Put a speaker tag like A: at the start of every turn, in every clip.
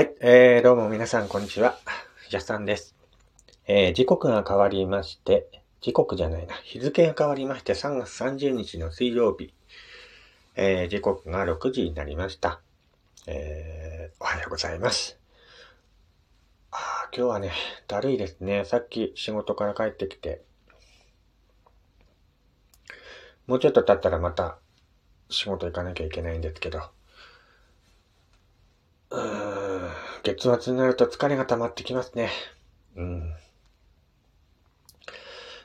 A: はい、えー、どうも皆さんこんにちは。ジャスさんです。えー、時刻が変わりまして、時刻じゃないな、日付が変わりまして3月30日の水曜日、えー、時刻が6時になりました。えー、おはようございます。あ今日はね、だるいですね。さっき仕事から帰ってきて、もうちょっと経ったらまた仕事行かなきゃいけないんですけど、うーん月末になると疲れが溜まってきますね。うん。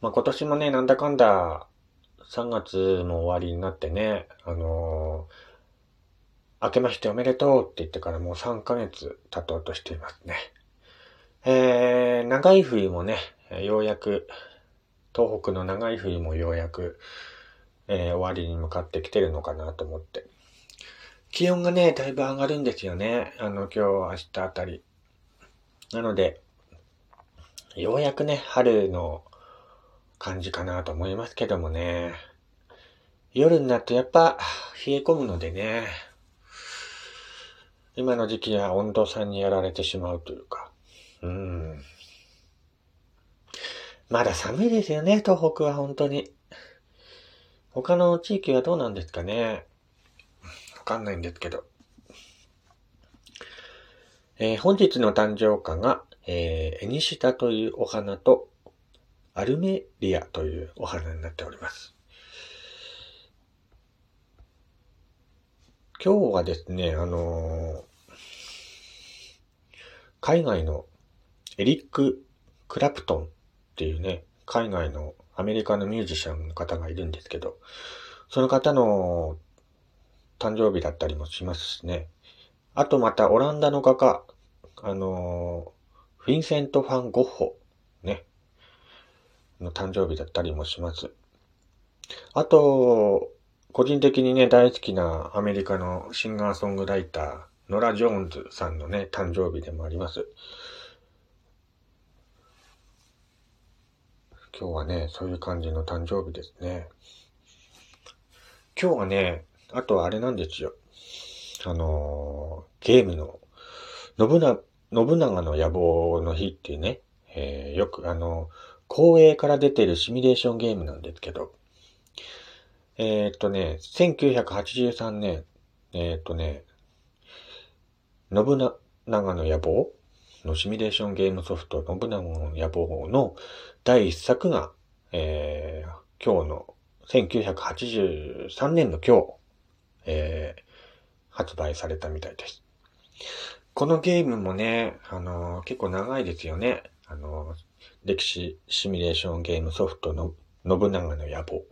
A: まあ、今年もね、なんだかんだ、3月も終わりになってね、あのー明けましておめでとうって言ってからもう3ヶ月経とうとしていますね。えー、長い冬もね、ようやく、東北の長い冬もようやく、えー終わりに向かってきてるのかなと思って。気温がね、だいぶ上がるんですよね。あの、今日、明日あたり。なので、ようやくね、春の感じかなと思いますけどもね。夜になるとやっぱ冷え込むのでね。今の時期は温度差にやられてしまうというか。うん。まだ寒いですよね、東北は本当に。他の地域はどうなんですかね。かんないんですけど。えー本日の誕生花が、えーエニシタというお花と、アルメリアというお花になっております。今日はですね、あのー海外のエリック・クラプトンっていうね、海外のアメリカのミュージシャンの方がいるんですけど、その方の誕生日だったりもしますしね。あとまたオランダの画家、あのフィンセント・ファン・ゴッホ、ね、の誕生日だったりもします。あと、個人的にね、大好きなアメリカのシンガーソングライター、ノラ・ジョーンズさんのね、誕生日でもあります。今日はね、そういう感じの誕生日ですね。今日はね、あとはあれなんですよ。あのーゲームの、信長、信長の野望の日っていうね、えーよくあの、光栄から出てるシミュレーションゲームなんですけど、えーっとね、1983年、えーっとね、信長の野望のシミュレーションゲームソフト、信長の野望の第一作が、えー今日の1983年の今日、えー発売されたみたいです。このゲームもね、あのー結構長いですよね。あのー歴史シミュレーションゲームソフトの信長の野望。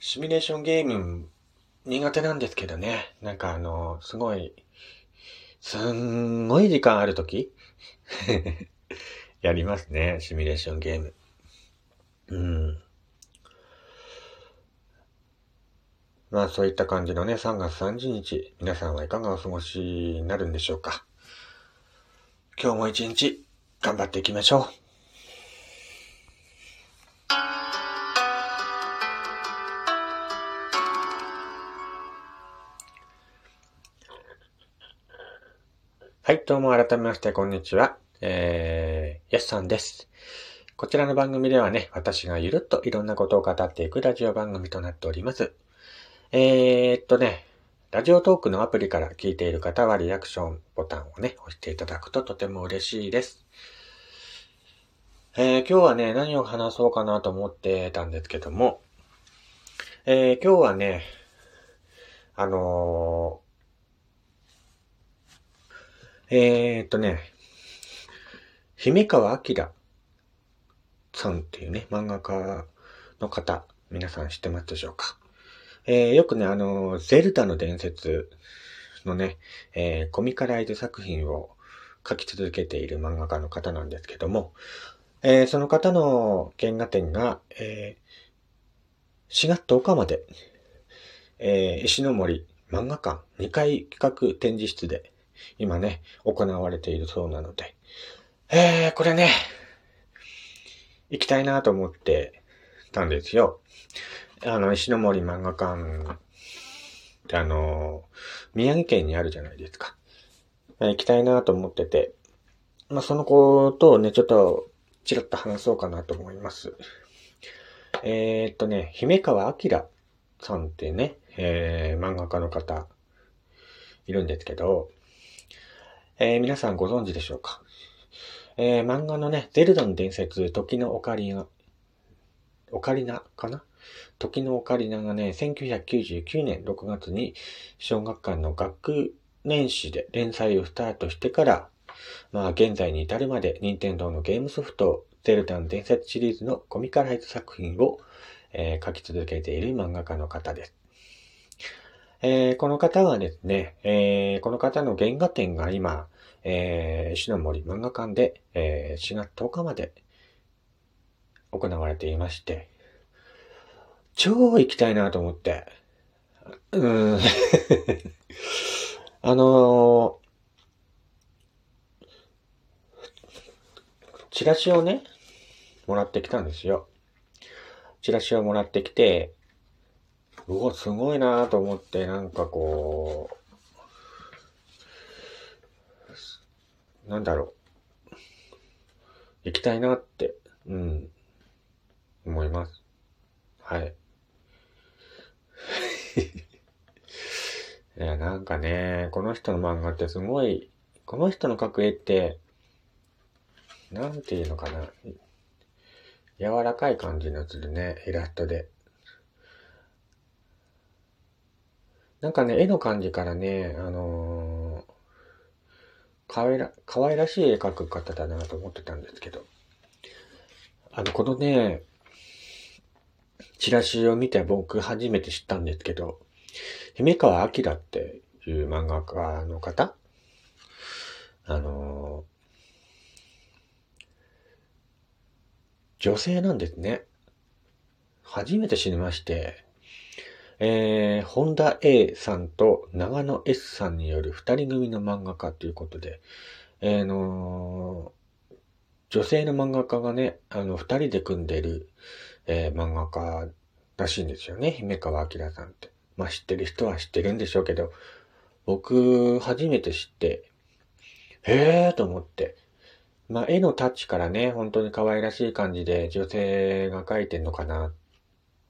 A: シミュレーションゲーム苦手なんですけどね。なんかあのすごい、すんごい時間あるとき やりますね、シミュレーションゲーム。うん。まあそういった感じのね、3月30日、皆さんはいかがお過ごしになるんでしょうか。今日も一日頑張っていきましょう。はい、どうも改めましてこんにちは。えー、やすさんです。こちらの番組ではね、私がゆるっといろんなことを語っていくラジオ番組となっております。えー、っとね、ラジオトークのアプリから聞いている方はリアクションボタンをね、押していただくととても嬉しいです。えー、今日はね、何を話そうかなと思ってたんですけども、えー、今日はね、あのー、え、っとね、姫川明さんっていうね、漫画家の方、皆さん知ってますでしょうか？えーよくね、あの、ゼルダの伝説のね、えーコミカライズ作品を書き続けている漫画家の方なんですけども、えーその方の原画展が、え4月10日まで、え石の森漫画館2階企画展示室で今ね、行われているそうなので、えー、これね、行きたいなと思ってたんですよ。あの、石の森漫画館ってあの、宮城県にあるじゃないですか。行きたいなと思ってて、まあ、そのことをね、ちょっと、ちらっと話そうかなと思います。えー、っとね、姫川明さんってね、えー、漫画家の方、いるんですけど、えー、皆さんご存知でしょうか？えー、漫画のね、ゼルダの伝説、時のオカリナ、オカリナかな？時のオカリナがね、1999年6月に小学館の学年誌で連載をスタートしてから、まあ現在に至るまで任天堂のゲームソフト、ゼルダの伝説シリーズのコミカライズ作品を、えー、書き続けている漫画家の方です。えー、この方はですね、えー、この方の原画展が今、えー、石の森漫画館で、えー、4月10日まで行われていまして、超行きたいなと思って。うん。あのー、チラシをね、もらってきたんですよ。チラシをもらってきて、うわ、すごいなと思って、なんかこう、なんだろう。行きたいなって、うん、思います。はい。いや、なんかね、この人の漫画ってすごい、この人の描く絵って、なんていうのかな。柔らかい感じのするね、イラストで。なんかね、絵の感じからね、あのー、かわいら、可愛らしい絵描く方だなと思ってたんですけど、あの、このね、チラシを見て僕初めて知ったんですけど、姫川明っていう漫画家の方？あのー、女性なんですね。初めて知りまして、えー、本田 A さんと長野 S さんによる二人組の漫画家ということで、えー、のー、女性の漫画家がね、あの、二人で組んでる、えー、漫画家らしいんですよね。姫川明さんって。まあ知ってる人は知ってるんでしょうけど、僕、初めて知って、へえーと思って。まあ絵のタッチからね、本当に可愛らしい感じで女性が描いてんのかなっ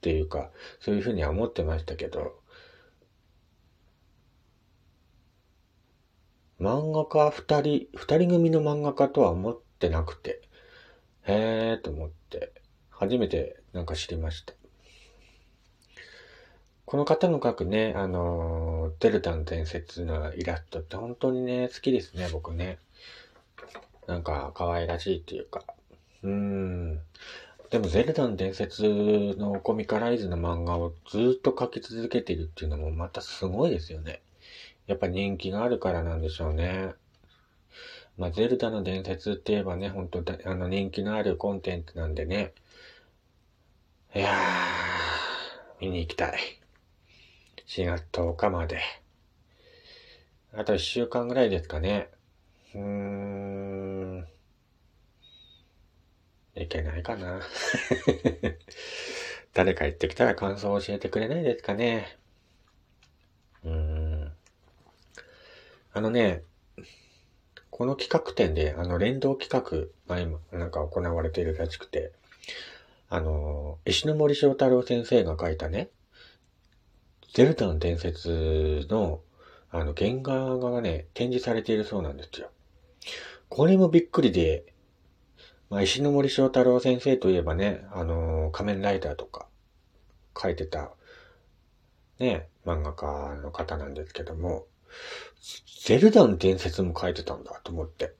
A: ていうか、そういうふうには思ってましたけど、漫画家二人、二人組の漫画家とは思ってなくて、へえーと思って、初めてなんか知りました。この方の描くね、あのデルタの伝説のイラストって本当にね、好きですね、僕ね。なんか可愛らしいっていうか。うーん。でも、ゼルダの伝説のコミカライズの漫画をずっと描き続けてるっていうのもまたすごいですよね。やっぱ人気があるからなんでしょうね。まあ、ゼルダの伝説って言えばね、本当あの人気のあるコンテンツなんでね。いやー、見に行きたい。4月10日まで。あと1週間ぐらいですかね。うーん。いけないかな。誰か言ってきたら感想を教えてくれないですかね。うーん。あのね、この企画展で、あの、連動企画が今、なんか行われているらしくて、あの、石ノ森章太郎先生が書いたね、ゼルダの伝説の、あの、原画がね、展示されているそうなんですよ。これもびっくりで、まあ、石ノ森章太郎先生といえばね、あの、仮面ライダーとか書いてた、ね、漫画家の方なんですけども、ゼルダの伝説も書いてたんだと思って。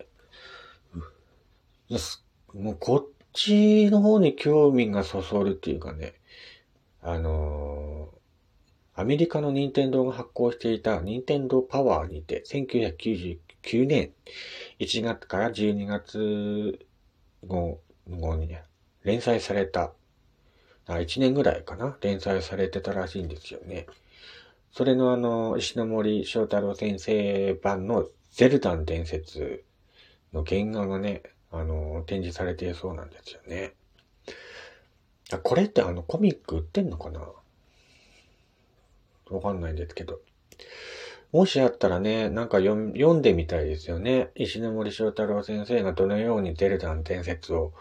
A: もうこちの方に興味がそそるっていうかね、あのー、アメリカの任天堂が発行していた任天堂パワーにて、1999年1月から12月後、後にね、連載された、1年ぐらいかな連載されてたらしいんですよね。それのあの、石ノ森章太郎先生版のゼルダン伝説の原画がね、あの、展示されていそうなんですよね。あ、これってあの、コミック売ってんのかな？わかんないんですけど。もしあったらね、なんか読んでみたいですよね。石森章太郎先生がどのようにゼルダの伝説を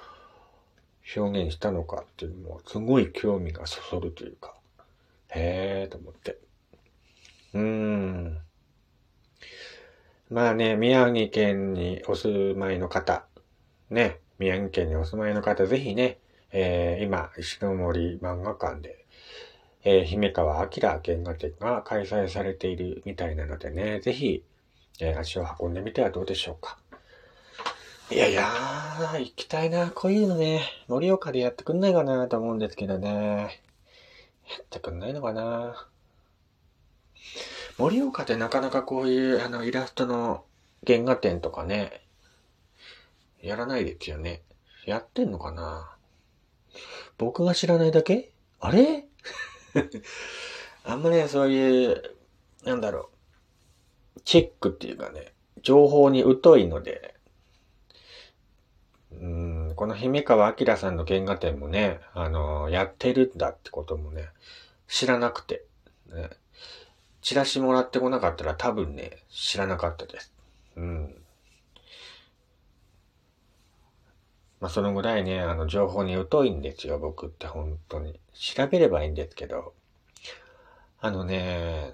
A: 表現したのかっていうのも、すごい興味がそそるというか、へえーと思って。うーん。まあね、宮城県にお住まいの方、ね、宮城県にお住まいの方、ぜひね、えー、今、石森漫画館で、えー、姫川明原画展が開催されているみたいなのでね、ぜひ、えー、足を運んでみてはどうでしょうか。いやいやー、行きたいな。こういうのね、盛岡でやってくんないかなと思うんですけどね。やってくんないのかな。盛岡でなかなかこういうあのイラストの原画展とかね、やらないですよね。やってんのかな？僕が知らないだけ？あれ？あんまね、そういう、なんだろう、チェックっていうかね、情報に疎いので、うん、この姫川明さんの原画展もね、あのやってるんだってこともね、知らなくて、ね、チラシもらってこなかったら多分ね、知らなかったです。うん。まあ、そのぐらいね、あの、情報に疎いんですよ、僕って本当に。調べればいいんですけど。あのね、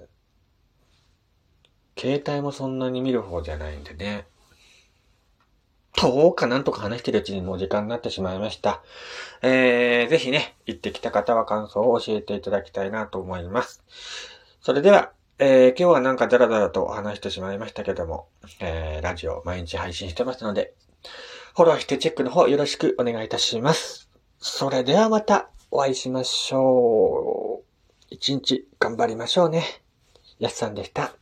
A: 携帯もそんなに見る方じゃないんでね。どうかなんとか話してるうちにもう時間になってしまいました。えー、ぜひね、行ってきた方は感想を教えていただきたいなと思います。それでは、えー、今日はなんかダラダラと話してしまいましたけども、えー、ラジオ毎日配信してますので、フォローしてチェックの方よろしくお願いいたします。それではまたお会いしましょう。一日頑張りましょうね。やっさんでした。